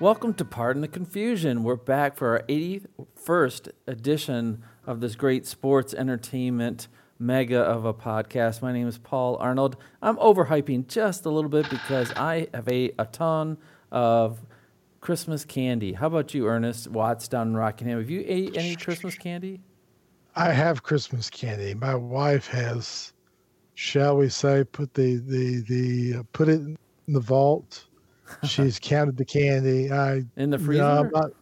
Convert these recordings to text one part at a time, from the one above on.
Welcome to Pardon the Confusion. We're back for our 81st edition of this great sports entertainment mega of a podcast. My name is Paul Arnold. I'm overhyping just a little bit because I have ate a ton of Christmas candy. How about you, Ernest Watts down in Rockingham? Have you ate any Christmas candy? I have Christmas candy. My wife has, shall we say, put the the the uh, put it in the vault. She's counted the candy. I In the freezer? No, not-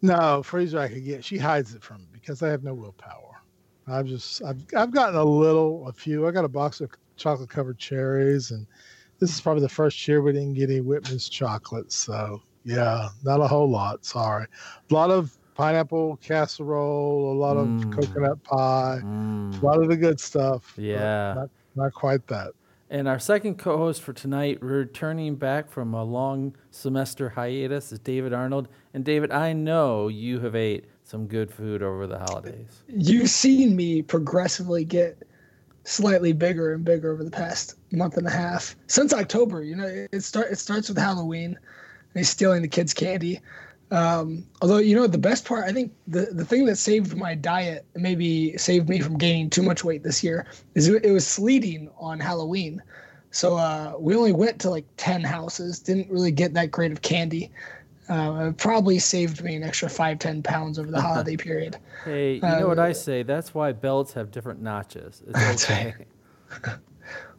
no freezer I could get. She hides it from me because I have no willpower. I've just I've I've gotten a little, a few. I got a box of chocolate covered cherries, and this is probably the first year we didn't get any Whitman's chocolates. So yeah, not a whole lot. Sorry, a lot of pineapple casserole, a lot of Mm. coconut pie, Mm. a lot of the good stuff. Yeah. not, not quite that. And our second co host for tonight, returning back from a long semester hiatus, is David Arnold. And David, I know you have ate some good food over the holidays. You've seen me progressively get slightly bigger and bigger over the past month and a half since October. You know, it start it starts with Halloween, and he's stealing the kids' candy. Um, although you know the best part, I think the the thing that saved my diet, maybe saved me from gaining too much weight this year, is it, it was sleeting on Halloween. So uh, we only went to like ten houses, didn't really get that great of candy. Uh, it probably saved me an extra five ten pounds over the holiday period. Hey, you know what Uh, I say? That's why belts have different notches. It's okay.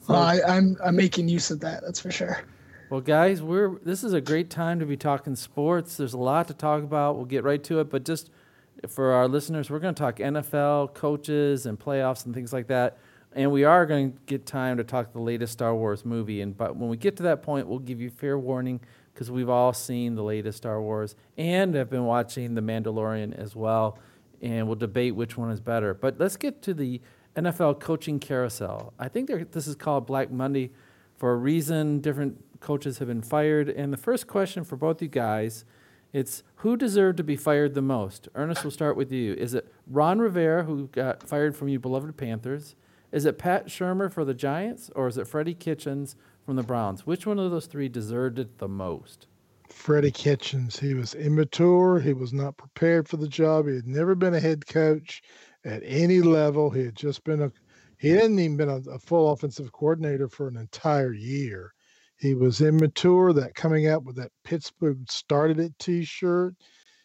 Well, I, I'm I'm making use of that. That's for sure. Well, guys, we're this is a great time to be talking sports. There's a lot to talk about. We'll get right to it, but just for our listeners, we're going to talk NFL coaches and playoffs and things like that. And we are going to get time to talk the latest Star Wars movie. And but when we get to that point, we'll give you fair warning because we've all seen the latest Star Wars and have been watching The Mandalorian as well. And we'll debate which one is better. But let's get to the NFL coaching carousel. I think this is called Black Monday for a reason. Different coaches have been fired. And the first question for both you guys, it's who deserved to be fired the most? Ernest, we'll start with you. Is it Ron Rivera, who got fired from you beloved Panthers? Is it Pat Shurmur for the Giants? Or is it Freddie Kitchens from the Browns? Which one of those three deserved it the most? Freddie Kitchens. He was immature. He was not prepared for the job. He had never been a head coach at any level. He had just been a he hadn't even been a, a full offensive coordinator for an entire year. He was immature. That coming out with that Pittsburgh started it T-shirt.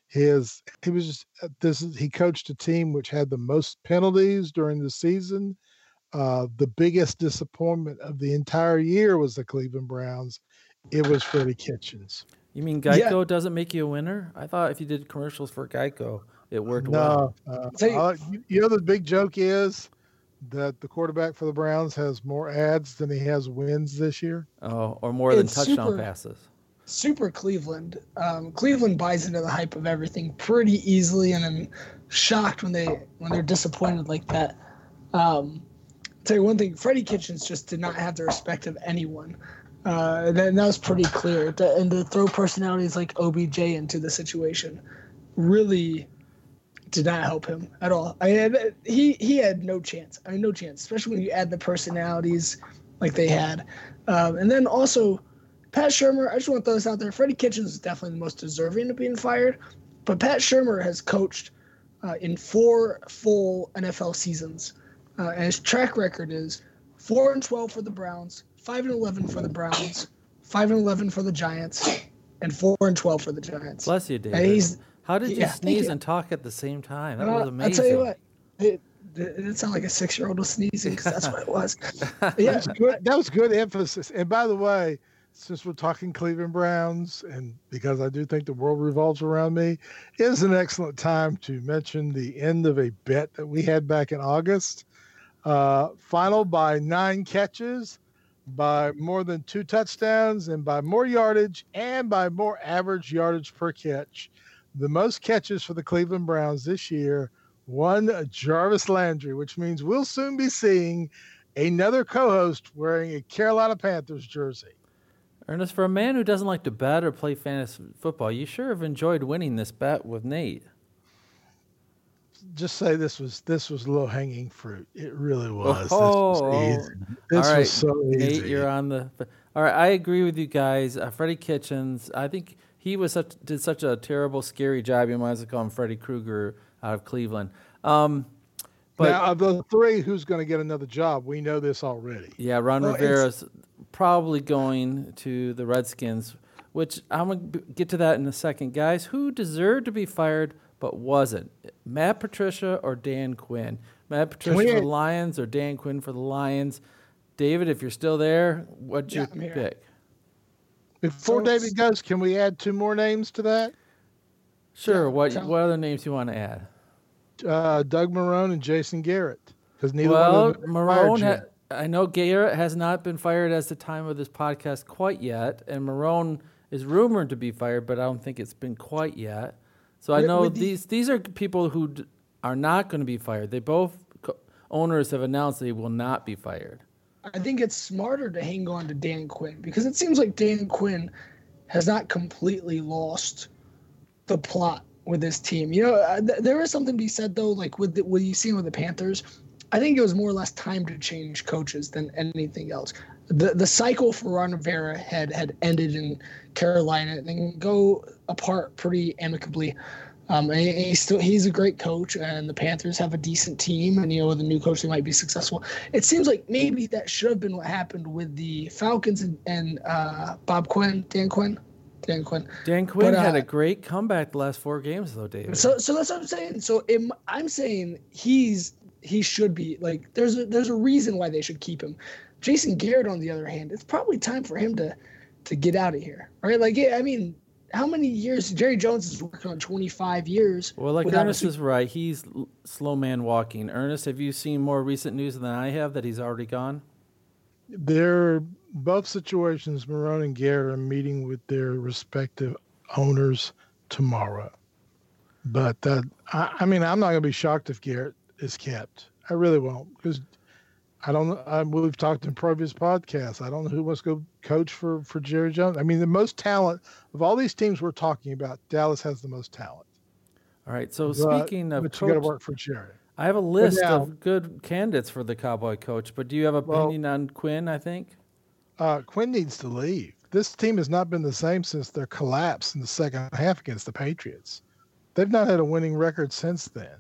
His he was just uh, this is he coached a team which had the most penalties during the season. Uh, the biggest disappointment of the entire year was the Cleveland Browns. It was Freddie Kitchens. You mean Geico doesn't make you a winner? I thought if you did commercials for Geico, it worked well. No, uh, Tell you- I- you, you know the big joke is that the quarterback for the Browns has more ads than he has wins this year. Oh, or more than touchdown super- passes. Super Cleveland. Um, Cleveland buys into the hype of everything pretty easily, and I'm shocked when they when they're disappointed like that. Um, tell you one thing, Freddie Kitchens just did not have the respect of anyone. Uh, and that, that was pretty clear. And to throw personalities like OBJ into the situation really did not help him at all. I had, he he had no chance. I mean, no chance, especially when you add the personalities like they had. Um, and then also, Pat Shurmur. I just want to throw this out there. Freddie Kitchens is definitely the most deserving of being fired, but Pat Shurmur has coached uh, in four full NFL seasons, uh, and his track record is four and twelve for the Browns, five and eleven for the Browns, five and eleven for the Giants, and four and twelve for the Giants. Bless you, David. And he's How did you yeah, sneeze you. and talk at the same time? That Uh, was amazing. I'll tell you what. It, it, it sounded like a six-year-old was sneezing because that's what it was. yeah, Good, that was good emphasis. And by the way, since we're talking Cleveland Browns, and because I do think the world revolves around me, it is an excellent time to mention the end of a bet that we had back in August. Uh, final by nine catches, by more than two touchdowns, and by more yardage, and by more average yardage per catch. The most catches for the Cleveland Browns this year, one Jarvis Landry, which means we'll soon be seeing another co-host wearing a Carolina Panthers jersey. Ernest, for a man who doesn't like to bet or play fantasy football, you sure have enjoyed winning this bet with Nate. Just say this was this was low hanging fruit. It really was. Oh, this was easy. This All right, was so Nate, easy. you're on the. All right, I agree with you guys. Uh, Freddie Kitchens, I think he was such did such a terrible, scary job. You might as well call him Freddy Krueger out of Cleveland. Um, but now, of the three, who's going to get another job? We know this already. Yeah, Ron well, Rivera's probably going to the Redskins, which I'm going to get to that in a second. Guys, who deserved to be fired but wasn't? Matt Patricia or Dan Quinn? Matt Patricia for the Lions or Dan Quinn for the Lions? David, if you're still there, what'd you yeah, pick? Before so David goes, can we add two more names to that? Sure. Yeah, what what other names do you want to add? Uh, Doug Marrone and Jason Garrett, because neither well, one of them Marrone. Ha- I know Garrett has not been fired as the time of this podcast quite yet, and Marrone is rumored to be fired, but I don't think it's been quite yet. So I know these these are people who d- are not going to be fired. They both co- owners have announced they will not be fired. I think it's smarter to hang on to Dan Quinn because it seems like Dan Quinn has not completely lost the plot with this team. You know, uh, th- there is something to be said though, like with the, what you seen with the Panthers. I think it was more or less time to change coaches than anything else. The the cycle for Ron Rivera had had ended in Carolina and go apart pretty amicably. Um, he's still he's a great coach, and the Panthers have a decent team, and you know with a new coach they might be successful. It seems like maybe that should have been what happened with the Falcons and, and uh, Bob Quinn, Dan Quinn, Dan Quinn. Dan Quinn but, uh, had a great comeback the last four games though, David. So so that's what I'm saying. So it, I'm saying he's he should be like there's a there's a reason why they should keep him. Jason Garrett, on the other hand, it's probably time for him to to get out of here. Right? Like yeah, I mean how many years Jerry Jones is working on 25 years. Well, like Ernest is right. He's slow man walking. Ernest, have you seen more recent news than I have that he's already gone? They're both situations. Marrone and Garrett are meeting with their respective owners tomorrow. But uh, I, I mean, I'm not going to be shocked if Garrett is kept. I really won't because I don't. I, we've talked in previous podcasts. I don't know who wants to go coach for for Jerry Jones. I mean, the most talent of all these teams we're talking about, Dallas has the most talent. All right. So but, speaking of, but you got to work for Jerry. I have a list now, of good candidates for the Cowboy coach, but do you have an opinion well, on Quinn? I think uh, Quinn needs to leave. This team has not been the same since their collapse in the second half against the Patriots. They've not had a winning record since then.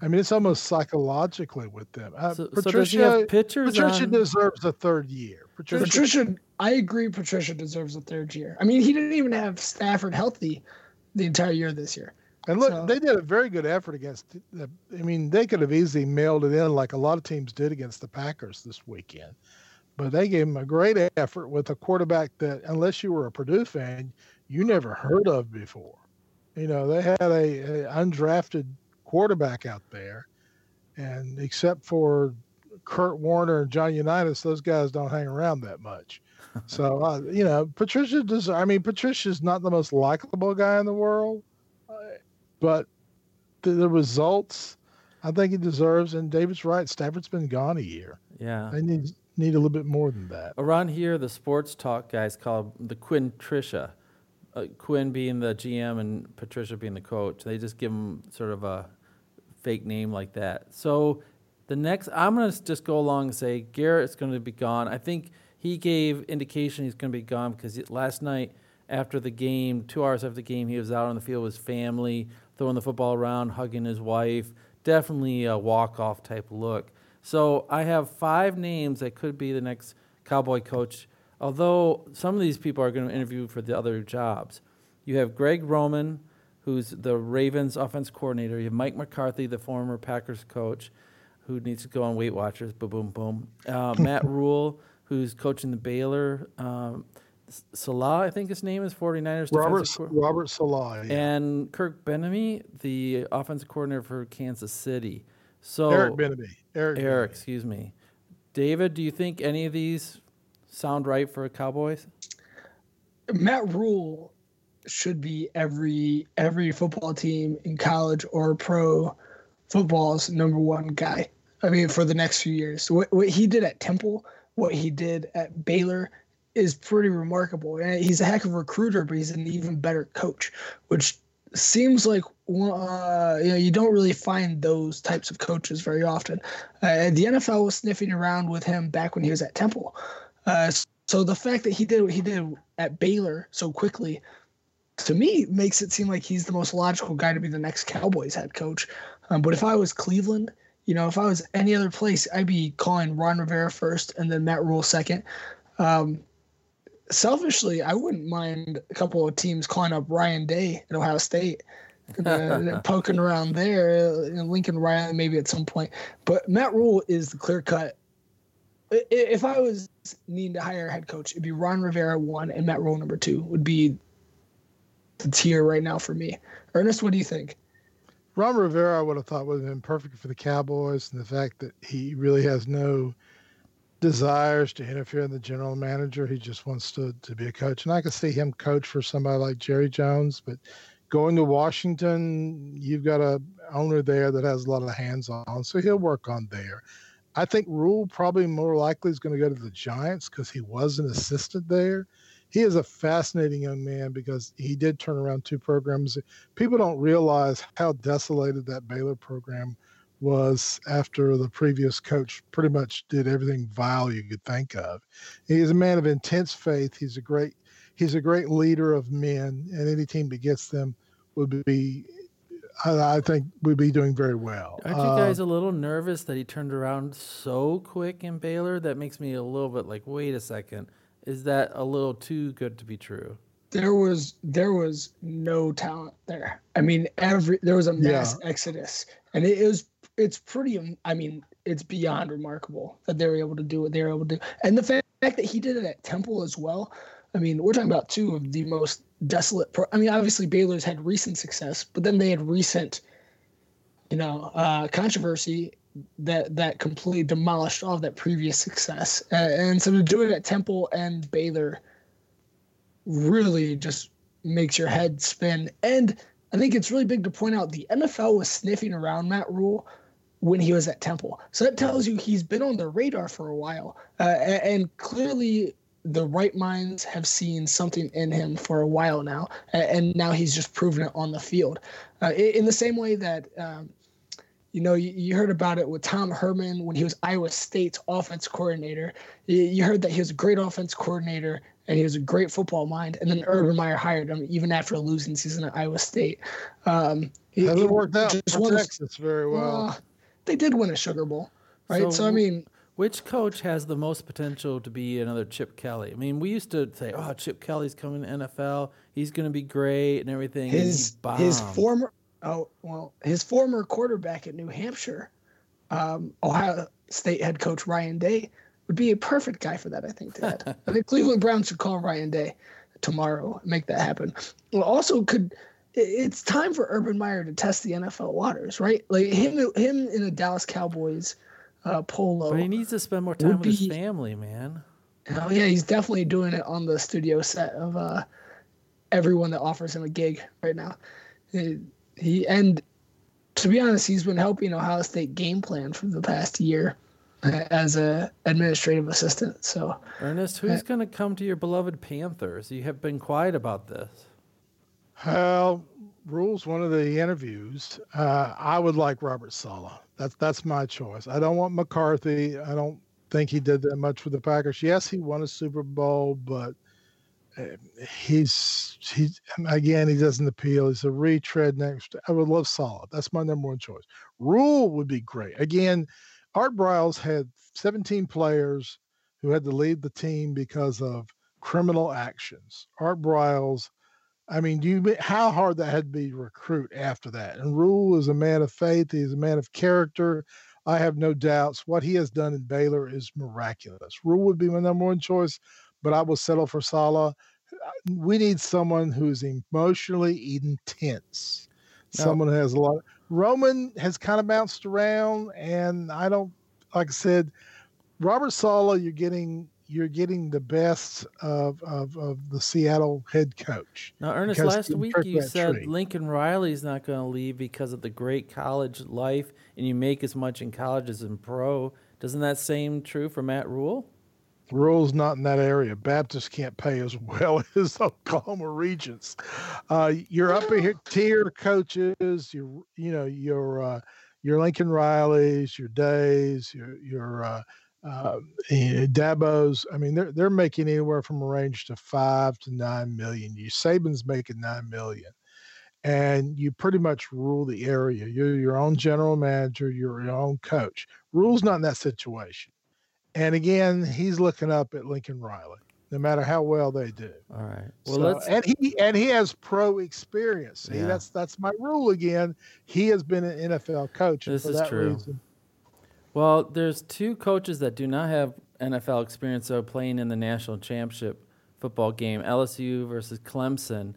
I mean, it's almost psychologically with them. Uh, so, Patricia, so pitchers Patricia on... deserves a third year. Patricia, Patricia, I agree. Patricia deserves a third year. I mean, he didn't even have Stafford healthy the entire year this year. And look, so, they did a very good effort against. The, I mean, they could have easily mailed it in like a lot of teams did against the Packers this weekend, but they gave them a great effort with a quarterback that, unless you were a Purdue fan, you never heard of before. You know, they had a, a undrafted quarterback out there. And except for Kurt Warner and John Unitas, those guys don't hang around that much. so, uh, you know, Patricia does. I mean, Patricia's not the most likable guy in the world, uh, but the, the, results, I think he deserves. And David's right. Stafford's been gone a year. Yeah. They need need a little bit more than that. Around here, the sports talk guys call the Quinn Trisha. Uh, Quinn being the GM and Patricia being the coach. They just give them sort of a fake name like that. So the next, I'm going to just go along and say Garrett's going to be gone. I think he gave indication he's going to be gone because last night after the game, two hours after the game, he was out on the field with his family, throwing the football around, hugging his wife. Definitely a walk-off type look. So I have five names that could be the next Cowboy coach. Although some of these people are going to interview for the other jobs. You have Greg Roman, who's the Ravens offense coordinator. You have Mike McCarthy, the former Packers coach, who needs to go on Weight Watchers. Boom, boom, boom. Uh, Matt Rhule, who's coaching the Baylor. Um, Saleh, I think his name is 49ers. Robert, Robert Saleh. Yeah. And Kirk Bieniemy, the offensive coordinator for Kansas City. So Eric Bieniemy. Eric, Eric excuse me. David, do you think any of these sound right for Cowboys? Matt Rhule should be every every football team in college or pro football's number one guy. I mean, for the next few years, what what he did at Temple, what he did at Baylor, is pretty remarkable. And he's a heck of a recruiter, but he's an even better coach, which seems like uh, you know you don't really find those types of coaches very often. Uh, the NFL was sniffing around with him back when he was at Temple. Uh, so the fact that he did what he did at Baylor so quickly to me makes it seem like he's the most logical guy to be the next Cowboys head coach. Um, but if I was Cleveland, you know, if I was any other place, I'd be calling Ron Rivera first and then Matt Rhule second. Um, selfishly, I wouldn't mind a couple of teams calling up Ryan Day at Ohio State. uh, poking around there, you know, Lincoln Riley maybe at some point. But Matt Rhule is the clear cut. If I was needing to hire a head coach, it'd be Ron Rivera one and Matt Rhule number two would be the tier right now for me. Ernest, what do you think? Ron Rivera, I would have thought would have been perfect for the Cowboys, and the fact that he really has no desires to interfere in the general manager. He just wants to, to be a coach. And I could see him coach for somebody like Jerry Jones, but going to Washington, you've got a owner there that has a lot of hands on, so he'll work on there. I think Rhule probably more likely is going to go to the Giants because he was an assistant there he is a fascinating young man because he did turn around two programs. People don't realize how desolated that Baylor program was after the previous coach pretty much did everything vile you could think of. He's a man of intense faith. He's a great he's a great leader of men, and any team that gets them would be I, I think would be doing very well. Aren't you guys uh, a little nervous that he turned around so quick in Baylor? That makes me a little bit like, wait a second is that a little too good to be true? There was there was no talent there. I mean, every there was a mass yeah. exodus, and it, it was it's pretty. I mean, it's beyond remarkable that they were able to do what they were able to do, and the fact that he did it at Temple as well. I mean, we're talking about two of the most desolate. Pro- I mean, obviously Baylor's had recent success, but then they had recent, you know, uh, controversy that that completely demolished all of that previous success. Uh, and so to do it at Temple and Baylor really just makes your head spin. And I think it's really big to point out the NFL was sniffing around Matt Rhule when he was at Temple. So that tells you he's been on the radar for a while. Uh, and clearly the right minds have seen something in him for a while now. And now he's just proven it on the field. Uh, in the same way that um, you know, you, you, heard about it with Tom Herman when he was Iowa State's offense coordinator. You, you, heard that he was a great offense coordinator and he was a great football mind. And then Urban Meyer hired him even after a losing season at Iowa State. Um, he, Hasn't he worked out for Texas a, very well. Uh, they did win a Sugar Bowl, right? So, so, I mean, which coach has the most potential to be another Chip Kelly? I mean, we used to say, "Oh, Chip Kelly's coming to NFL. He's going to be great and everything." His and his former Oh well, his former quarterback at New Hampshire, um, Ohio State head coach Ryan Day, would be a perfect guy for that. I think. Dad. I think Cleveland Browns should call Ryan Day tomorrow and make that happen. Well, also could it's time for Urban Meyer to test the NFL waters, right? Like him, him in a Dallas Cowboys uh, polo. But he needs to spend more time with be, his family, man. Oh yeah, he's definitely doing it on the studio set of uh, everyone that offers him a gig right now. It, he and to be honest, he's been helping Ohio State game plan for the past year as a administrative assistant. So, Ernest, who's uh, going to come to your beloved Panthers? You have been quiet about this. Well, Rhule's one of the interviews. Uh, I would like Robert Saleh. That's that's my choice. I don't want McCarthy. I don't think he did that much for the Packers. Yes, he won a Super Bowl, but he's he's again he doesn't appeal. He's a retread next. I would love Saleh. That's my number one choice. Rhule would be great. Again, Art Briles had 17 players who had to leave the team because of criminal actions. Art Briles, I mean, do you how hard that had to be recruit after that? And Rhule is a man of faith. He's a man of character. I have no doubts. What he has done in Baylor is miraculous. Rhule would be my number one choice but I will settle for Saleh. Uh, we need someone who's emotionally intense. No. Someone who has a lot. Roman has kind of bounced around, and I don't like I said, Robert Saleh. You're getting you're getting the best of, of, of the Seattle head coach. Now, Ernest, last week you said tree. Lincoln is not going to leave because of the great college life, and you make as much in college as in pro. Doesn't that same true for Matt Rhule? Rhule's not in that area. Baptists can't pay as well as Oklahoma Regents. Uh, your upper tier coaches, your you know your uh, your Lincoln Rileys, your Days, your your uh, Uh, Dabo's, I mean, they're they're making anywhere from a range to five to nine million. You Saban's making nine million, and you pretty much rule the area. You're your own general manager. You're your own coach. Rhule's not in that situation. And again, he's looking up at Lincoln Riley, no matter how well they do. All right. Well, So- let's. and he and he has pro experience. See, Yeah. that's that's my rule again. He has been an NFL coach. This for is that true. reason- Well, there's two coaches that do not have NFL experience though playing in the national championship football game, LSU versus Clemson,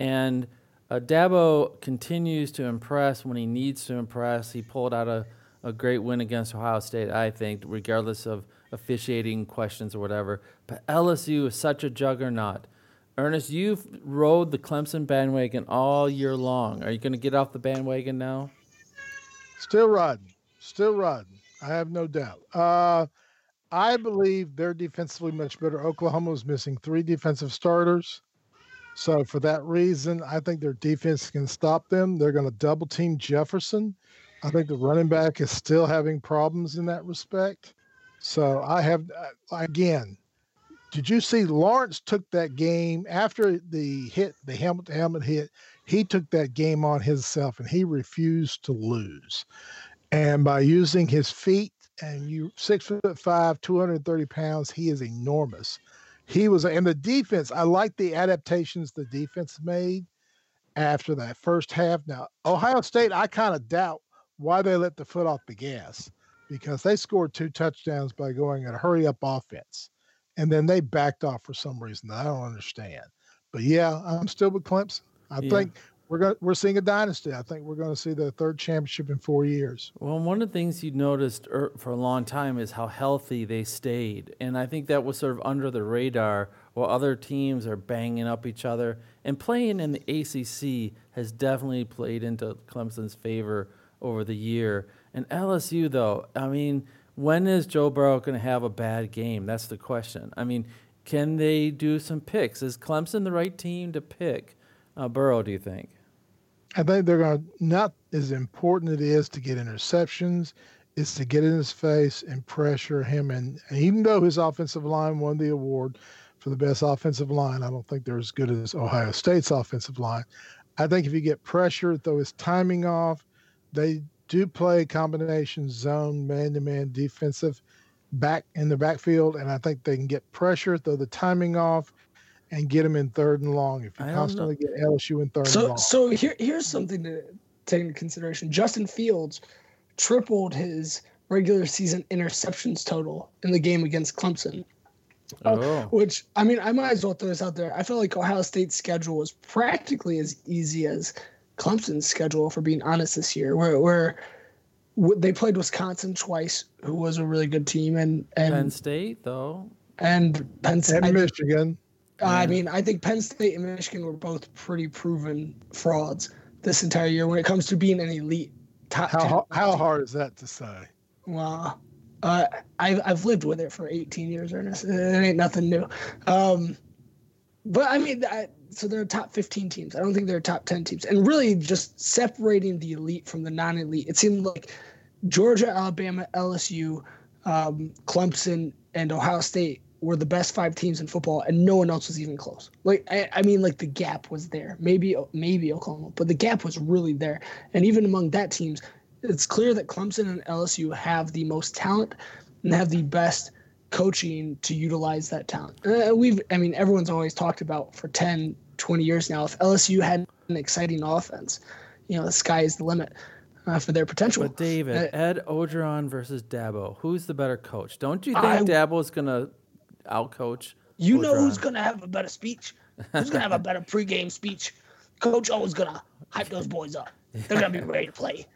and uh, Dabo continues to impress when he needs to impress. He pulled out a, a great win against Ohio State, I think, regardless of officiating questions or whatever. But LSU is such a juggernaut. Ernest, you've rode the Clemson bandwagon all year long. Are you going to get off the bandwagon now? Still riding, still riding. I have no doubt. Uh, I believe they're defensively much better. Oklahoma was missing three defensive starters. So for that reason, I think their defense can stop them. They're going to double team Jefferson. I think the running back is still having problems in that respect. So I have uh, again. Did you see Lawrence took that game after the hit, the helmet to helmet hit? He took that game on himself and he refused to lose. And by using his feet, and you six foot five, 230 pounds, he is enormous. He was, and the defense, I like the adaptations the defense made after that first half. Now, Ohio State, I kind of doubt why they let the foot off the gas because they scored two touchdowns by going at a hurry up offense. And then they backed off for some reason that I don't understand. But yeah, I'm still with Clemson. I Yeah. think we're going we're seeing a dynasty. I think we're going to see the third championship in four years. Well, one of the things you noticed er, for a long time is how healthy they stayed. And I think that was sort of under the radar while other teams are banging up each other. And playing in the ACC has definitely played into Clemson's favor over the year. And LSU, though, I mean, when is Joe Burrow going to have a bad game? That's the question. I mean, can they do some picks? Is Clemson the right team to pick uh, Burrow, do you think? I think they're going to not as important it is to get interceptions, is to get in his face and pressure him. And, and even though his offensive line won the award for the best offensive line, I don't think they're as good as Ohio State's offensive line. I think if you get pressure, throw his timing off, they do play combination zone, man to man defensive back in the backfield. And I think they can get pressure, throw the timing off, and get them in third and long. If you I know. constantly get LSU in third and long. so here here's something to take into consideration. Justin Fields tripled his regular season interceptions total in the game against Clemson. Uh, Oh. Which I mean, I might as well throw this out there. I felt like Ohio State's schedule was practically as easy as Clemson's schedule, for being honest, this year. Where where they played Wisconsin twice, who was a really good team, and and Penn State, though. and Penn State. and Michigan. I mean, I think Penn State and Michigan were both pretty proven frauds this entire year when it comes to being an elite top. How how, how hard is that to say? Well, uh, I've I've lived with it for 18 years, Ernest. It ain't nothing new. Um, but I mean, I, so they're top 15 teams. I don't think they're top 10 teams. And really, just separating the elite from the non-elite, it seemed like Georgia, Alabama, LSU, um, Clemson, and Ohio State were the best five teams in football, and no one else was even close. Like I, I mean, like the gap was there. Maybe maybe Oklahoma, but the gap was really there. And even among that teams, it's clear that Clemson and LSU have the most talent and have the best coaching to utilize that talent. Uh, we've, I mean, everyone's always talked about for 10, 20 years now. If LSU had an exciting offense, you know, the sky is the limit uh, for their potential. But David, Uh, Ed Orgeron versus Dabo, who's the better coach? Don't you think I- Dabo's gonna outcoach? You know who's gonna have a better speech? Who's gonna have a better pregame speech? Coach O is gonna hype those boys up. They're gonna be ready to play.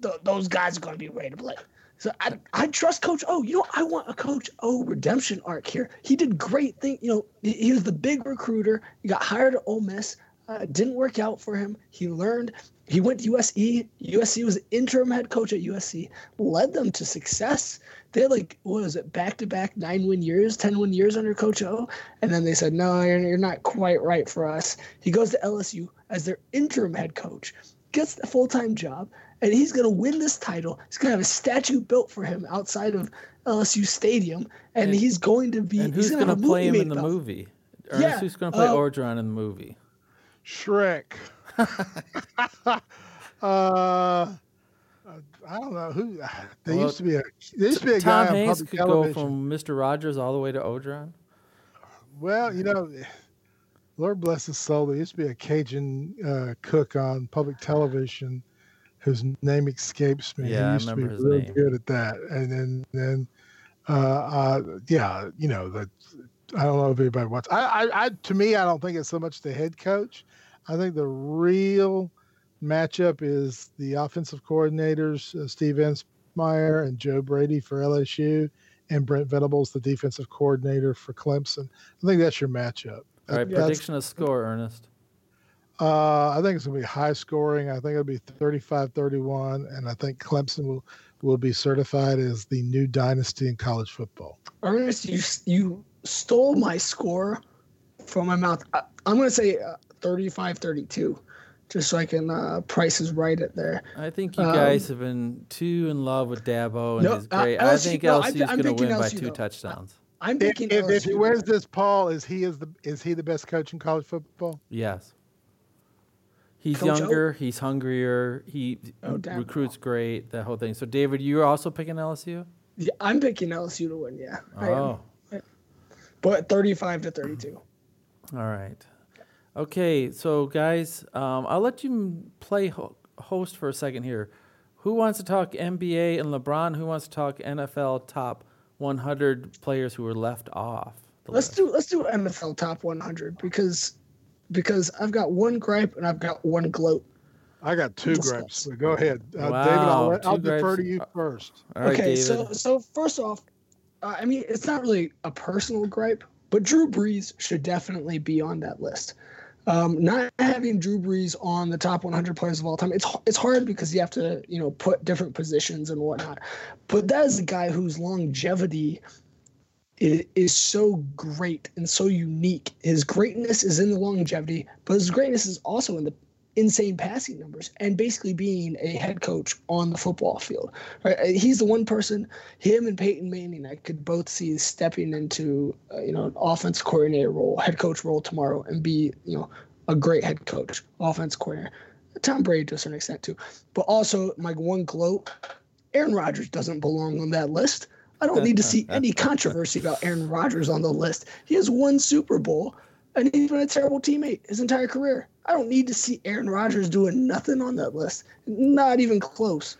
Th- those guys are gonna be ready to play. So I, I trust Coach O. You know, I want a Coach O redemption arc here. He did great thing. You know, he, was the big recruiter. He got hired at Ole Miss. Uh, didn't work out for him. He learned. He went to USC. USC was interim head coach at USC. Led them to success. They had like what was it, back to back nine win years, ten win years under Coach O, and then they said, no, you're, you're not quite right for us. He goes to LSU as their interim head coach, gets the full time job, and he's going to win this title. He's going to have a statue built for him outside of LSU Stadium, and, And- he's going to be. And who's he's going to have play him in the about movie? Ernest, Yeah, who's going to play uh, Orgeron in the movie? Shrek. uh, I don't know who. There Well, used to be a there used to be a Tom guy on Hanks public could go from Mr. Rogers all the way to Orgeron. Well, you know, Lord bless his soul. There used to be a Cajun uh, cook on public television whose name escapes me. Yeah, I he used to be remember his really name. good at that. And then, then, uh, uh, yeah, you know, that I don't know if anybody wants. I, I, I, to me, I don't think it's so much the head coach. I think the real matchup is the offensive coordinators, uh, Steve Ensminger and Joe Brady for LSU, and Brent Venables, the defensive coordinator for Clemson. I think that's your matchup. All right, prediction of score, Ernest. Uh, I think it's going to be high scoring. I think it'll be 35 31. And I think Clemson will, will be certified as the new dynasty in college football. Ernest, you you stole my score from my mouth. I, I'm going to say uh, 35-32, just so I can uh, price is right it there. I think you Um, guys have been too in love with Dabo and No, he's uh, great. I LSU think no, LSU I'm- is I'm going to picking win by two though. touchdowns. I'm If, thinking if, if he wears this, Paul, is he is the is he the best coach in college football? Yes. He's Coach O? younger. He's hungrier. He Oh, recruits great. That whole thing. So, David, you're also picking LSU? Yeah, I'm picking LSU to win. Yeah, Oh, but 35 to 32. all right. Okay, so guys, um, I'll let you play ho- host for a second here. Who wants to talk NBA and LeBron? Who wants to talk NFL top 100 players who were left off? Let's list? do let's do NFL top 100 because because I've got one gripe and I've got one gloat. I got two Discuss. gripes. But go ahead, uh, Wow, David. I'll, let- I'll defer to you first. All right, okay, David. so so first off, uh, I mean it's not really a personal gripe, but Drew Brees should definitely be on that list. Um, not having Drew Brees on the top 100 players of all time, it's it's hard because you have to you know put different positions and whatnot. But that is a guy whose longevity is, is so great and so unique. His greatness is in the longevity, but his greatness is also in the insane passing numbers and basically being a head coach on the football field. Right? Uh, He's the one person, him and Peyton Manning, I could both see stepping into uh, you know an offense coordinator role, head coach role tomorrow, and be you know a great head coach, offense coordinator. Tom Brady to a certain extent too, but also my one gloat, Aaron Rodgers doesn't belong on that list. I don't need to see any controversy about Aaron Rodgers on the list. He has one Super Bowl and he's been a terrible teammate his entire career. I don't need to see Aaron Rodgers doing nothing on that list. Not even close.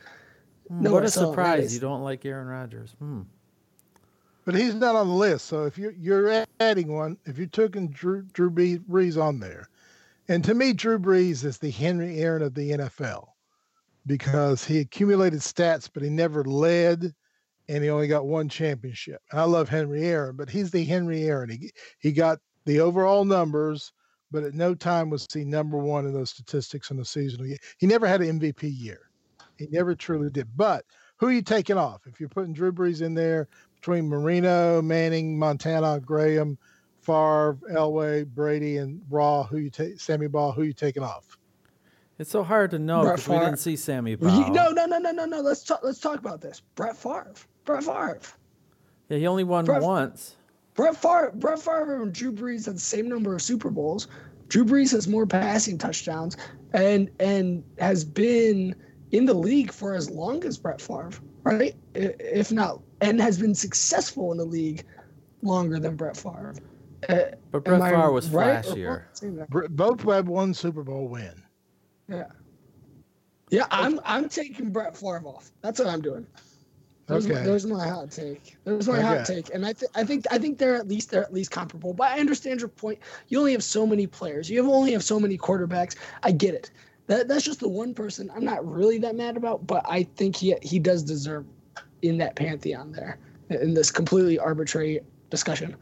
Hmm, no, what a surprise! You don't like Aaron Rodgers. Hmm. But he's not on the list. So if you're you're adding one, if you're taking Drew Drew Brees on there, and to me, Drew Brees is the Henry Aaron of the NFL because he accumulated stats, but he never led, and he only got one championship. And I love Henry Aaron, but he's the Henry Aaron. He he got the overall numbers, but at no time was he number one in those statistics in the seasonal year. he never had an MVP year. He never truly did. But who are you taking off? If you're putting Drew Brees in there between Marino, Manning, Montana, Graham, Favre, Elway, Brady, and Raw, who you take? Sammy Baugh, who are you taking off? It's so hard to know Brett because we didn't see Sammy Well, Baugh. No, no, no, no, no, no. Let's talk. Let's talk about this. Brett Favre. Brett Favre. Yeah, he only won Brett- once. Brett Favre. Brett Favre and Drew Brees have the same number of Super Bowls. Drew Brees has more passing touchdowns and and has been in the league for as long as Brett Favre, right? If not, and has been successful in the league longer than Brett Favre. Uh, But Brett am I Favre was right or flashier. wrong saying that? Br- Both had one Super Bowl win. Yeah. Yeah, I'm I'm taking Brett Favre off. That's what I'm doing. There's, my, there's my hot take. There's my hot take, and I th- I think I think they're at least they're at least comparable. But I understand your point. You only have so many players. You have only have so many quarterbacks. I get it. That that's just the one person I'm not really that mad about. But I think he he does deserve in that pantheon there in this completely arbitrary discussion.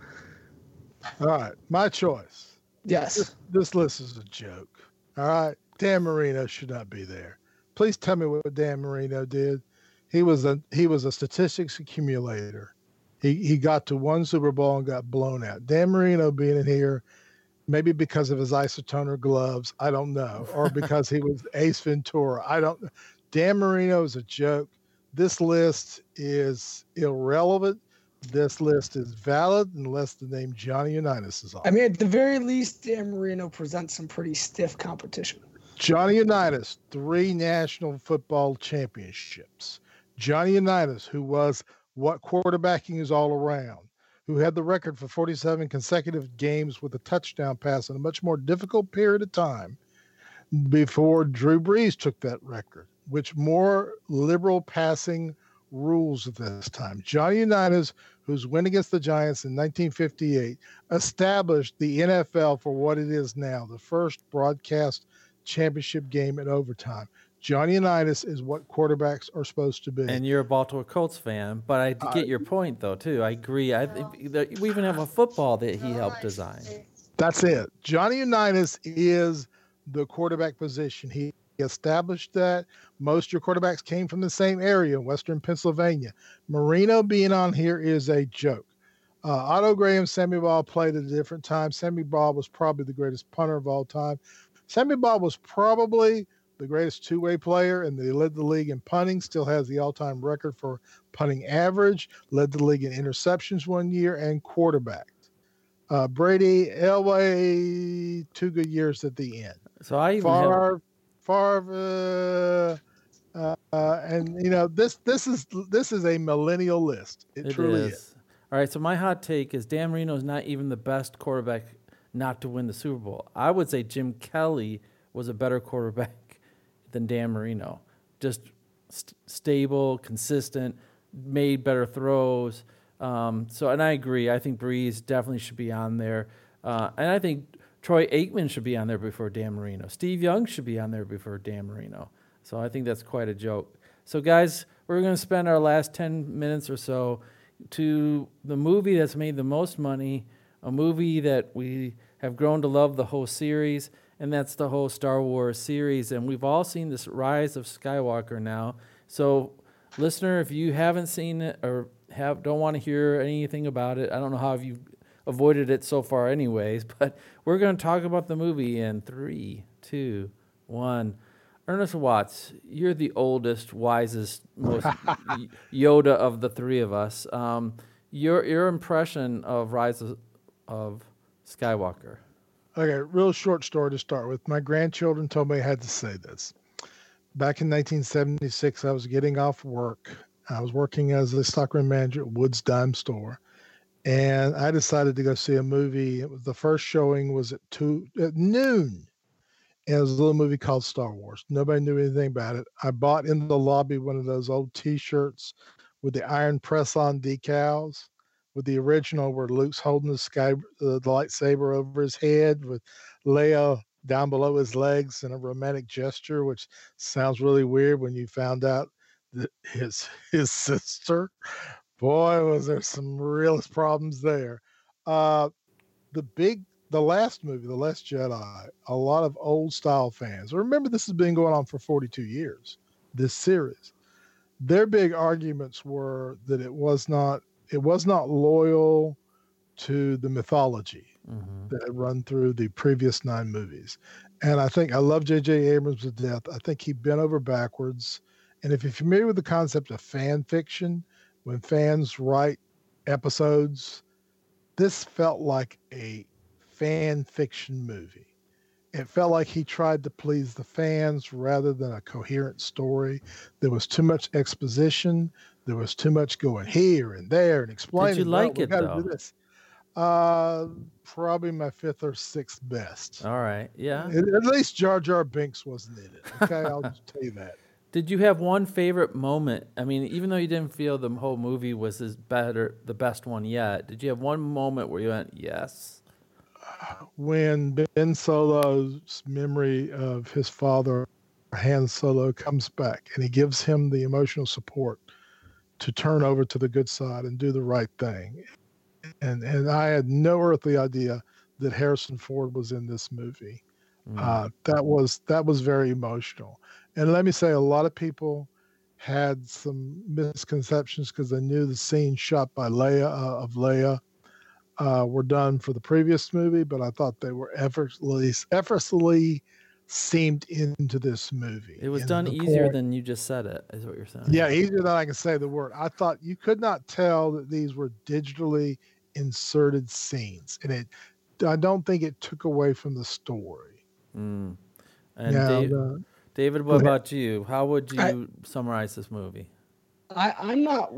All right, my choice. Yes. This, this list is a joke. All right, Dan Marino should not be there. Please tell me what Dan Marino did. He was a he was a statistics accumulator. He he got to one Super Bowl and got blown out. Dan Marino being in here, maybe because of his isotoner gloves, I don't know, or because he was Ace Ventura. I don't. Dan Marino is a joke. This list is irrelevant. This list is valid unless the name Johnny Unitas is on. I mean, at the very least, Dan Marino presents some pretty stiff competition. Johnny Unitas, three national football championships. Johnny Unitas, who was what quarterbacking is all around, who had the record for 47 consecutive games with a touchdown pass in a much more difficult period of time before Drew Brees took that record, which more liberal passing rules at this time. Johnny Unitas, whose win against the Giants in 1958 established the NFL for what it is now, the first broadcast championship game in overtime. Johnny Unitas is what quarterbacks are supposed to be. And you're a Baltimore Colts fan, but I get your point though too. I agree. I we even have a football that he helped design. That's it. Johnny Unitas is the quarterback position. He established that most your quarterbacks came from the same area, Western Pennsylvania. Marino being on here is a joke. Uh, Otto Graham, Sammy Baugh played at a different time. Sammy Baugh was probably the greatest punter of all time. Sammy Baugh was probably the greatest two way player, and they led the league in punting, still has the all time record for punting average, led the league in interceptions one year, and quarterback. Uh, Brady, Elway, two good years at the end. So I even Favre, Favre, uh, uh, uh, and you know this this is this is a millennial list. It, it truly is. is. All right, so my hot take is Dan Marino is not even the best quarterback not to win the Super Bowl. I would say Jim Kelly was a better quarterback than Dan Marino. Just st- stable, consistent, made better throws. Um, so, and I agree. I think Brees definitely should be on there, uh, and I think Troy Aikman should be on there before Dan Marino. Steve Young should be on there before Dan Marino. So I think that's quite a joke. So, guys, we're going to spend our last ten minutes or so to the movie that's made the most money, a movie that we have grown to love the whole series and that's the whole Star Wars series. And we've all seen this rise of Skywalker now. So, listener, if you haven't seen it or have don't want to hear anything about it, I don't know how you avoided it so far, anyways. But we're going to talk about the movie in three, two, one. Ernest Watts, you're the oldest, wisest, most Yoda of the three of us. Um, your your impression of Rise of, of Skywalker. Okay, real short story to start with. My grandchildren told me I had to say this. Back in 1976, I was getting off work. I was working as a stockroom manager at Woods Dime Store, and I decided to go see a movie. It was the first showing was at two at noon. And it was a little movie called Star Wars. Nobody knew anything about it. I bought in the lobby one of those old T-shirts with the iron press on decals with the original where Luke's holding the sky uh, the lightsaber over his head with Leia down below his legs in a romantic gesture, which sounds really weird when you found out that his his sister. Boy, was there some real problems there. Uh, the big the last movie, The Last Jedi, a lot of old style fans. Remember, this has been going on for 42 years, this series. Their big arguments were that it was not it was not loyal to the mythology mm-hmm. that had run through the previous nine movies. And I think I love J.J. Abrams to death. I think he bent over backwards. And if you're familiar with the concept of fan fiction, when fans write episodes, this felt like a fan fiction movie. It felt like he tried to please the fans rather than a coherent story. There was too much exposition. There was too much going here and there and explaining. Did you like it though? Do this. Uh, probably my fifth or sixth best. All right, yeah. At, at least Jar Jar Binks wasn't in it. Okay, I'll just tell you that. Did you have one favorite moment? I mean, even though you didn't feel the whole movie was as better, the best one yet, did you have one moment where you went, "Yes"? When Ben Solo's memory of his father, Han Solo, comes back and he gives him the emotional support to turn over to the good side and do the right thing. And and I had no earthly idea that Harrison Ford was in this movie. Mm. Uh, that was that was very emotional. And let me say, a lot of people had some misconceptions because they knew the scene shot by Leia uh, of Leia uh, were done for the previous movie, but I thought they were effortlessly effortlessly seamed into this movie. It was And done easier point- than you just said it, is what you're saying. Yeah, easier than I can say the word. I thought you could not tell that these were digitally inserted scenes, and it. I don't think it took away from the story. Mm. And Now, Dave, the- David, what about you? How would you I- summarize this movie? I, I'm not.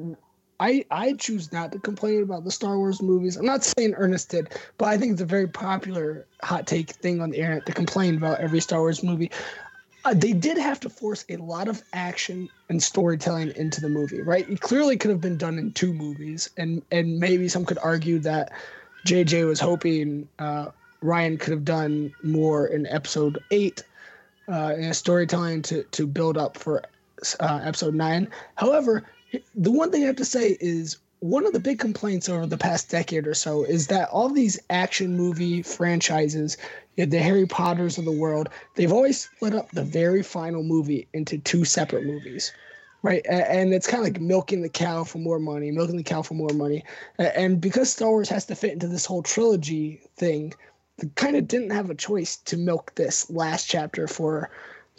I I choose not to complain about the Star Wars movies. I'm not saying Ernest did, but I think it's a very popular hot take thing on the internet to complain about every Star Wars movie. Uh, they did have to force a lot of action and storytelling into the movie, right? It clearly could have been done in two movies, and and maybe some could argue that JJ was hoping uh, Rian could have done more in Episode Eight, uh, storytelling to to build up for uh, Episode Nine. However, the one thing I have to say is one of the big complaints over the past decade or so is that all these action movie franchises, the Harry Potters of the world, they've always split up the very final movie into two separate movies. Right. And it's kind of like milking the cow for more money, milking the cow for more money. And because Star Wars has to fit into this whole trilogy thing, they kind of didn't have a choice to milk this last chapter for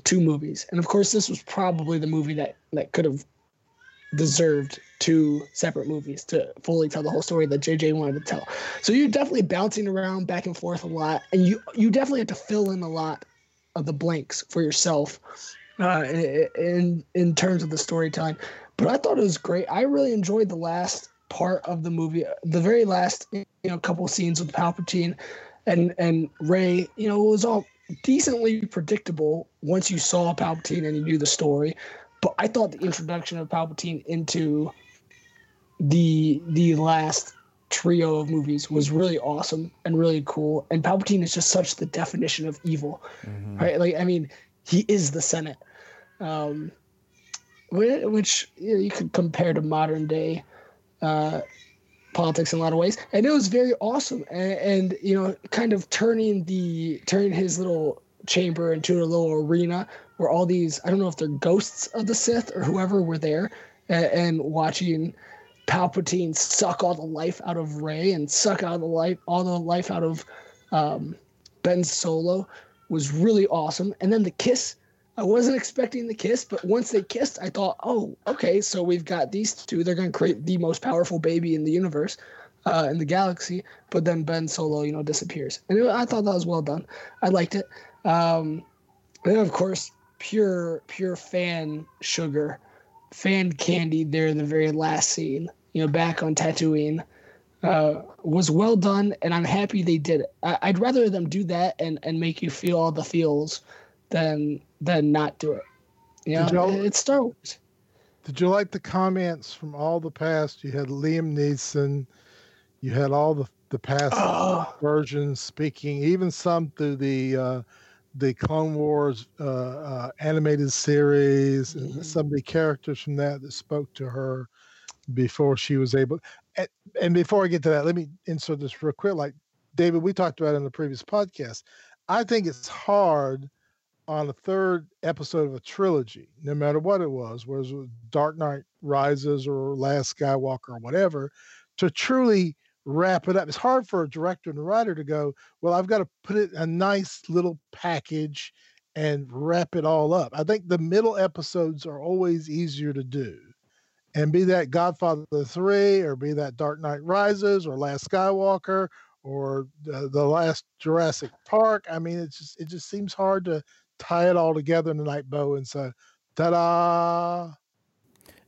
two movies. And of course, this was probably the movie that, that could have deserved two separate movies to fully tell the whole story that JJ wanted to tell. So you're definitely bouncing around back and forth a lot, and you you definitely have to fill in a lot of the blanks for yourself uh, in in terms of the storytelling. But I thought it was great. I really enjoyed the last part of the movie, the very last you know couple scenes with Palpatine and and Rey. You know, it was all decently predictable once you saw Palpatine and you knew the story. But I thought the introduction of Palpatine into the the last trio of movies was really awesome and really cool. And Palpatine is just such the definition of evil, Mhm. right? Like, I mean, he is the Senate, um, whi- which you, know, you could compare to modern day uh, politics in a lot of ways. And it was very awesome, and, and you know, kind of turning the turning his little chamber into a little arena where all these I don't know if they're ghosts of the Sith or whoever were there, and, and watching Palpatine suck all the life out of Rey and suck out the life all the life out of um, Ben Solo was really awesome. And then the kiss, I wasn't expecting the kiss, but once they kissed, I thought, oh, okay, so we've got these two. They're going to create the most powerful baby in the universe, uh, in the galaxy. But then Ben Solo, you know, disappears, and it- I thought that was well done. I liked it. Um, then of course, pure pure fan sugar, fan candy. There, in the very last scene, you know, back on Tatooine uh, was well done, and I'm happy they did it. I, I'd rather them do that and, and make you feel all the feels than than not do it. You know, Did y'all- it's Star Wars. Did you like the comments from all the past? You had Liam Neeson, you had all the the past Oh, versions speaking, even some through the uh, the Clone Wars uh, uh, animated series, Mhm. and some of the characters from that that spoke to her before she was able. And, and before I get to that, let me insert this real quick. Like David, we talked about in the previous podcast. I think it's hard on a third episode of a trilogy, no matter what it was, whether it was Dark Knight Rises or Last Skywalker or whatever, to truly wrap it up. It's hard for a director and a writer to go, well, I've got to put it in a nice little package and wrap it all up. I think the middle episodes are always easier to do. And be that Godfather 3 or be that Dark Knight Rises or Last Skywalker or the, the last Jurassic Park. I mean, it's just it just seems hard to tie it all together in a night bow and say, ta-da.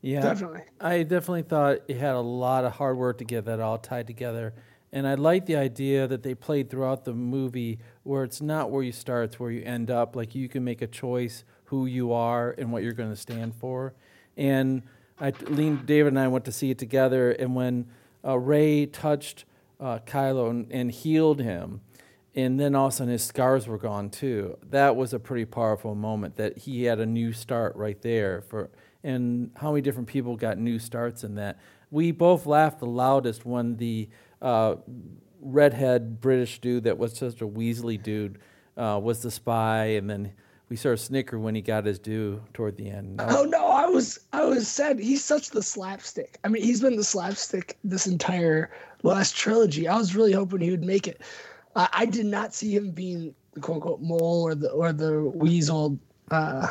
Yeah, definitely. I definitely thought it had a lot of hard work to get that all tied together. And I like the idea that they played throughout the movie where it's not where you start, it's where you end up. Like you can make a choice who you are and what you're going to stand for. And I, Lean, David and I went to see it together. And when uh, Rey touched uh, Kylo and, and healed him, and then all of a sudden his scars were gone too. That was a pretty powerful moment that he had a new start right there for and how many different people got new starts in that. We both laughed the loudest when the uh, redhead British dude that was just a Weasley dude uh, was the spy, and then we sort of snickered when he got his due toward the end. That Oh no, I was I was sad. He's such the slapstick. I mean, he's been the slapstick this entire last trilogy. I was really hoping he would make it. I, I did not see him being the quote unquote mole or the or the weasel, uh,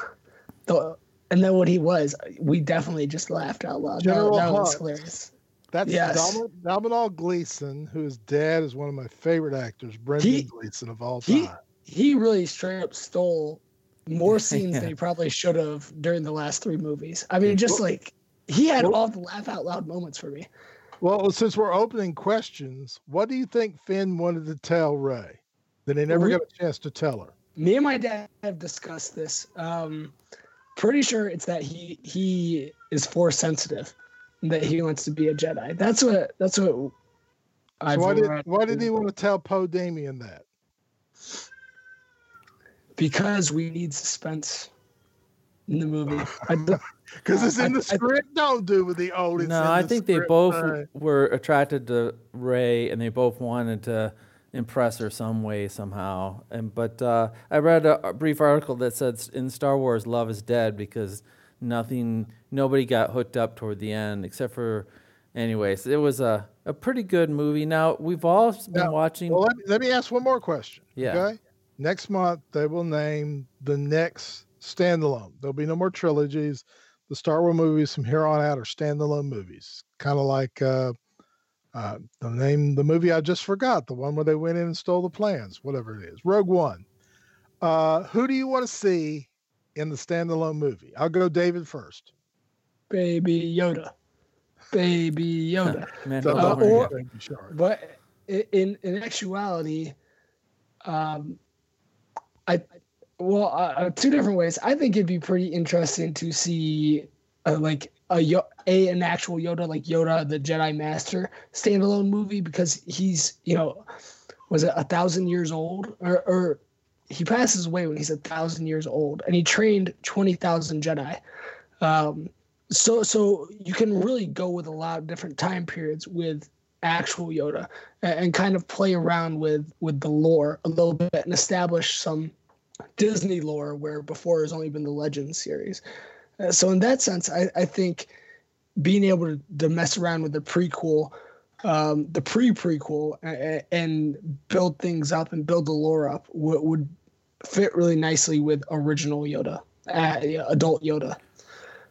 the and then what he was, we definitely just laughed out loud. General that, that was hilarious. That's Yes. Domhnall, Domhnall Gleeson, whose dad is one of my favorite actors, Brendan He- Gleeson of all time. He really straight up stole more scenes Yeah. than he probably should have during the last three movies. I mean, just like he had Well- all the laugh out loud moments for me. Well, since we're opening questions, what do you think Finn wanted to tell Rey that he never We- got a chance to tell her? me and my dad have discussed this. Um, pretty sure it's that he he is force sensitive, that he wants to be a Jedi. That's what that's what. So I've why did why did he want to tell Poe Dameron that? Because we need suspense in the movie. Because it's in the I- script. Don't do with the old. It's no, in I the think they both Rey. were attracted to Rey, and they both wanted to impress her some way somehow. And but uh, I read a, a brief article that said in Star Wars, love is dead because nothing, nobody got hooked up toward the end except for. Anyways, it was a, a pretty good movie. Now we've all been Now, watching. Well, let me, let me ask one more question. Yeah. Okay. Next month they will name the next standalone. There'll be no more trilogies. The Star Wars movies from here on out are standalone movies. Kind of like uh, uh, the name the movie I just forgot, the one where they went in and stole the plans, whatever it is. Rogue One. Uh, who do you want to see in the standalone movie? I'll go David first. Baby Yoda, Baby Yoda. Man, So- Uh, or- Thank you, Shar. but in in actuality, um, I well, uh, uh, two different ways. I think it'd be pretty interesting to see uh, like a, Yo- a an actual Yoda, like Yoda the Jedi Master standalone movie because he's you know was it a thousand years old or or he passes away when he's a thousand years old and he trained twenty thousand Jedi. Um, so so you can really go with a lot of different time periods with actual Yoda and, and kind of play around with with the lore a little bit and establish some Disney lore where before has only been the Legends series. So in that sense, I, I think being able to, to mess around with the prequel, um, the pre prequel, and build things up and build the lore up would, would fit really nicely with original Yoda, uh, adult Yoda.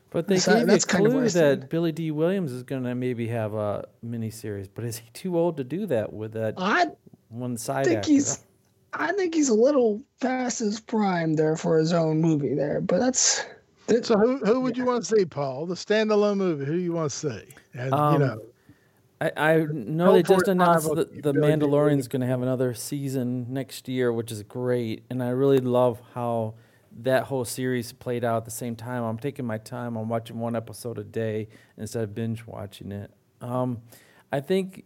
But they So gave you a that's kind of clue that Billy Dee Williams is going to maybe have a miniseries, but is he too old to do that with that I one side think actor? he's I think he's a little past his prime there for his own movie there, but that's that, So who who would you want to see, Paul? The standalone movie. Who do you want to see? And Um, you know, I, I know they just announced that the Billy Dee Mandalorian's going to have another season next year, which is great, and I really love how that whole series played out at the same time. I'm taking my time. I'm watching one episode a day instead of binge watching it. Um, I think,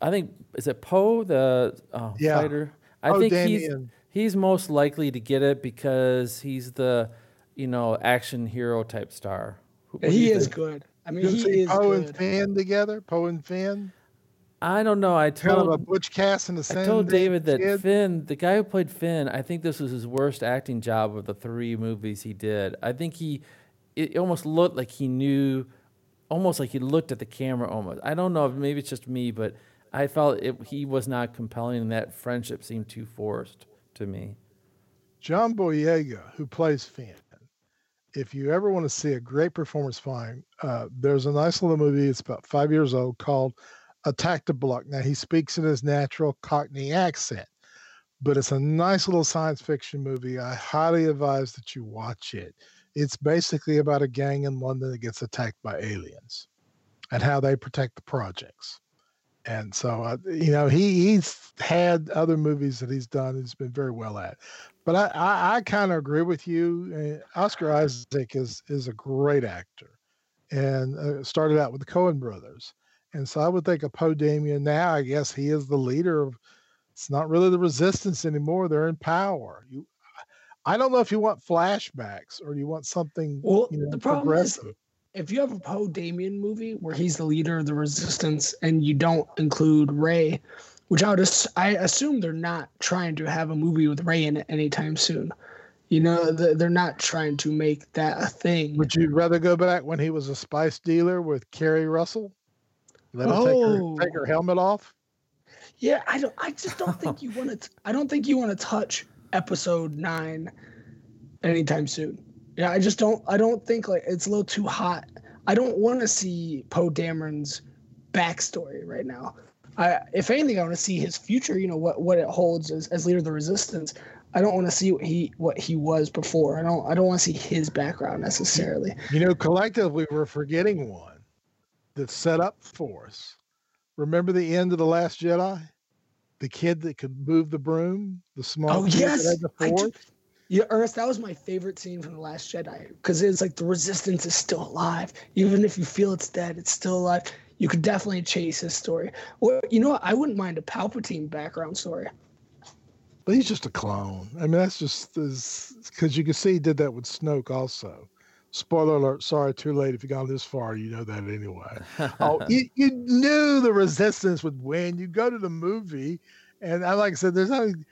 I think is it Poe the uh, Yeah. fighter? I Poe think he's he's most likely to get it because he's the you know action hero type star. Who- what he is think? good. I mean, you he is Poe and good. Finn together. Poe and Finn. I don't know. I Kind of a told Butch Cass and the I told David that kid. Finn, the guy who played Finn, I think this was his worst acting job of the three movies he did. I think he, it almost looked like he knew, almost like he looked at the camera. Almost, I don't know. Maybe it's just me, but I felt it, he was not compelling, and that friendship seemed too forced to me. John Boyega, who plays Finn. If you ever want to see a great performance fine, uh, there's a nice little movie. It's about five years old called Attack the Block. Now he speaks in his natural Cockney accent, but it's a nice little science fiction movie. I highly advise that you watch it. It's basically about a gang in London that gets attacked by aliens and how they protect the projects. And so, uh, you know, he, he's had other movies that he's done. He's been very well at. But I, I, I kind of agree with you. Uh, Oscar Isaac is is a great actor, and uh, started out with the Coen Brothers. And so I would think of Poe Dameron now. I guess he is the leader of. It's not really the resistance anymore. They're in power. You, I don't know if you want flashbacks or you want something. Well, you know, the problem is progressive. If you have a Poe Dameron movie where he's the leader of the resistance and you don't include Rey, which I would ass- I assume they're not trying to have a movie with Rey in it anytime soon. You know, they're not trying to make that a thing. Would you rather go back when he was a spice dealer with Keri Russell? Let take, Oh. her, take her helmet off. Yeah, I don't. I just don't think you want to. I don't think you want to touch Episode Nine anytime soon. Yeah, I just don't. I don't think like it's a little too hot. I don't want to see Poe Dameron's backstory right now. I, if anything, I want to see his future. You know what what it holds as, as leader of the resistance. I don't want to see what he what he was before. I don't I don't want to see his background necessarily. You know, collectively, we're forgetting one that's set up for us. Remember the end of the Last Jedi? The kid that could move the broom, the small Oh, kid yes! that had the I. Yeah, Ernest, that was my favorite scene from the Last Jedi because it's like the Resistance is still alive, even if you feel it's dead, it's still alive. You could definitely chase his story. Or you know what? I wouldn't mind a Palpatine background story. But he's just a clone. I mean, that's just because you can see he did that with Snoke also. Spoiler alert! Sorry, too late. If you got this far, you know that anyway. oh, you, you knew the resistance would win. You go to the movie, and I like I said, there's nothing.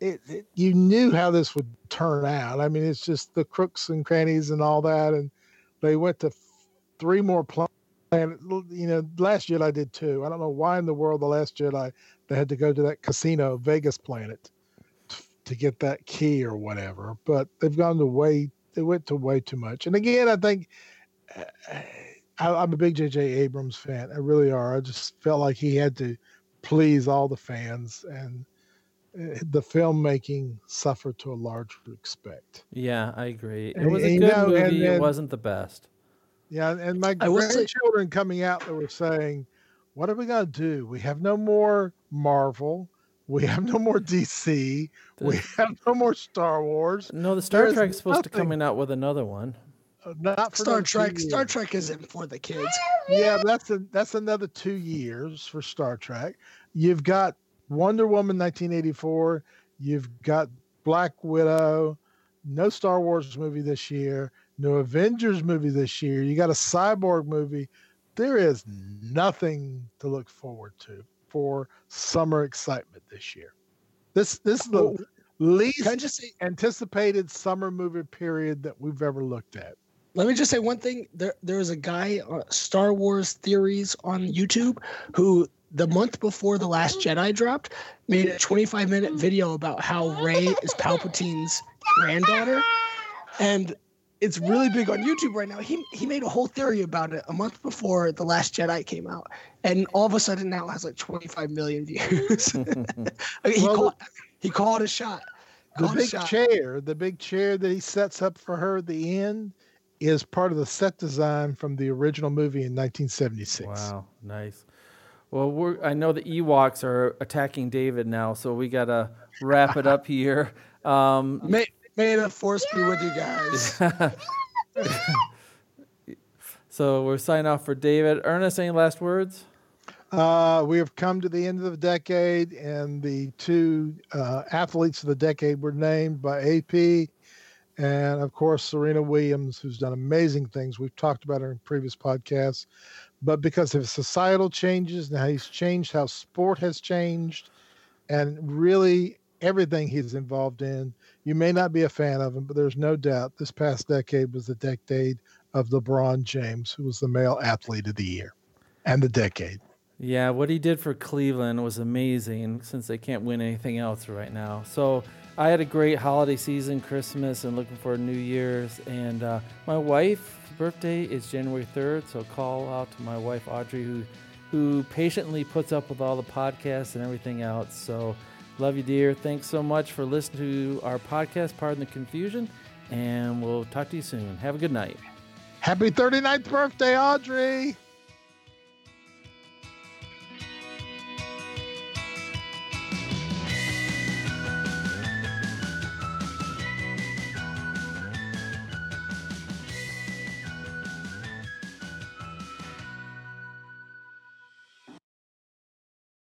It, it, you knew how this would turn out. I mean, it's just the crooks and crannies and all that, and they went to three more planets. You know, Last Jedi did too. I don't know why in the world the Last Jedi they had to go to that casino, Vegas planet, to get that key or whatever. But they've gone to way. They went to way too much. And again, I think uh, I, I'm a big J.J. Abrams fan. I really are. I just felt like he had to please all the fans, and the filmmaking suffered to a large respect. Yeah, I agree. It And- was and a you good know, and movie. it then- wasn't the best. Yeah, and my I will say- grandchildren coming out, that were saying, "What are we gonna do? We have no more Marvel. We have no more DC. We have no more Star Wars. No, the Star There's Trek's supposed to nothing- coming out with another one. Uh, Not for Star another two Trek. Star. Trek isn't for the kids. Yeah, that's a, that's another two years for Star Trek. You've got Wonder Woman 1984. You've got Black Widow. No Star Wars movie this year. No Avengers movie this year. You got a Cyborg movie. There is nothing to look forward to for summer excitement this year. This this is the Oh, least Can I just say? anticipated summer movie period that we've ever looked at. Let me just say one thing. There, there was a guy, uh, Star Wars theories on YouTube, who the month before the Last Jedi dropped, made a 25 minute video about how Rey is Palpatine's granddaughter, and it's really big on YouTube right now. He he made a whole theory about it a month before the Last Jedi came out, and all of a sudden now it has like 25 million views. I mean, he Well, called he called a shot. the Called a big shot. chair, the big chair that he sets up for her at the end, is part of the set design from the original movie in 1976. Wow, nice. Well, we're, I know the Ewoks are attacking David now, so we gotta wrap it up here. Um, May may the force be with you guys. so we're signing off for David. Ernest, any last words? Uh, we have come to the end of the decade, and the two uh, athletes of the decade were named by AP, and of course Serena Williams, who's done amazing things. We've talked about her in previous podcasts, but because of societal changes and how he's changed, how sport has changed, and really everything he's involved in, you may not be a fan of him, but there's no doubt this past decade was the decade of LeBron James, who was the male athlete of the year and the decade. Yeah, what he did for Cleveland was amazing since they can't win anything else right now. So I had a great holiday season, Christmas, and looking for New Year's. And uh, my wife's birthday is January 3rd, so call out to my wife, Audrey, who, who patiently puts up with all the podcasts and everything else. So love you, dear. Thanks so much for listening to our podcast, Pardon the Confusion, and we'll talk to you soon. Have a good night. Happy 39th birthday, Audrey.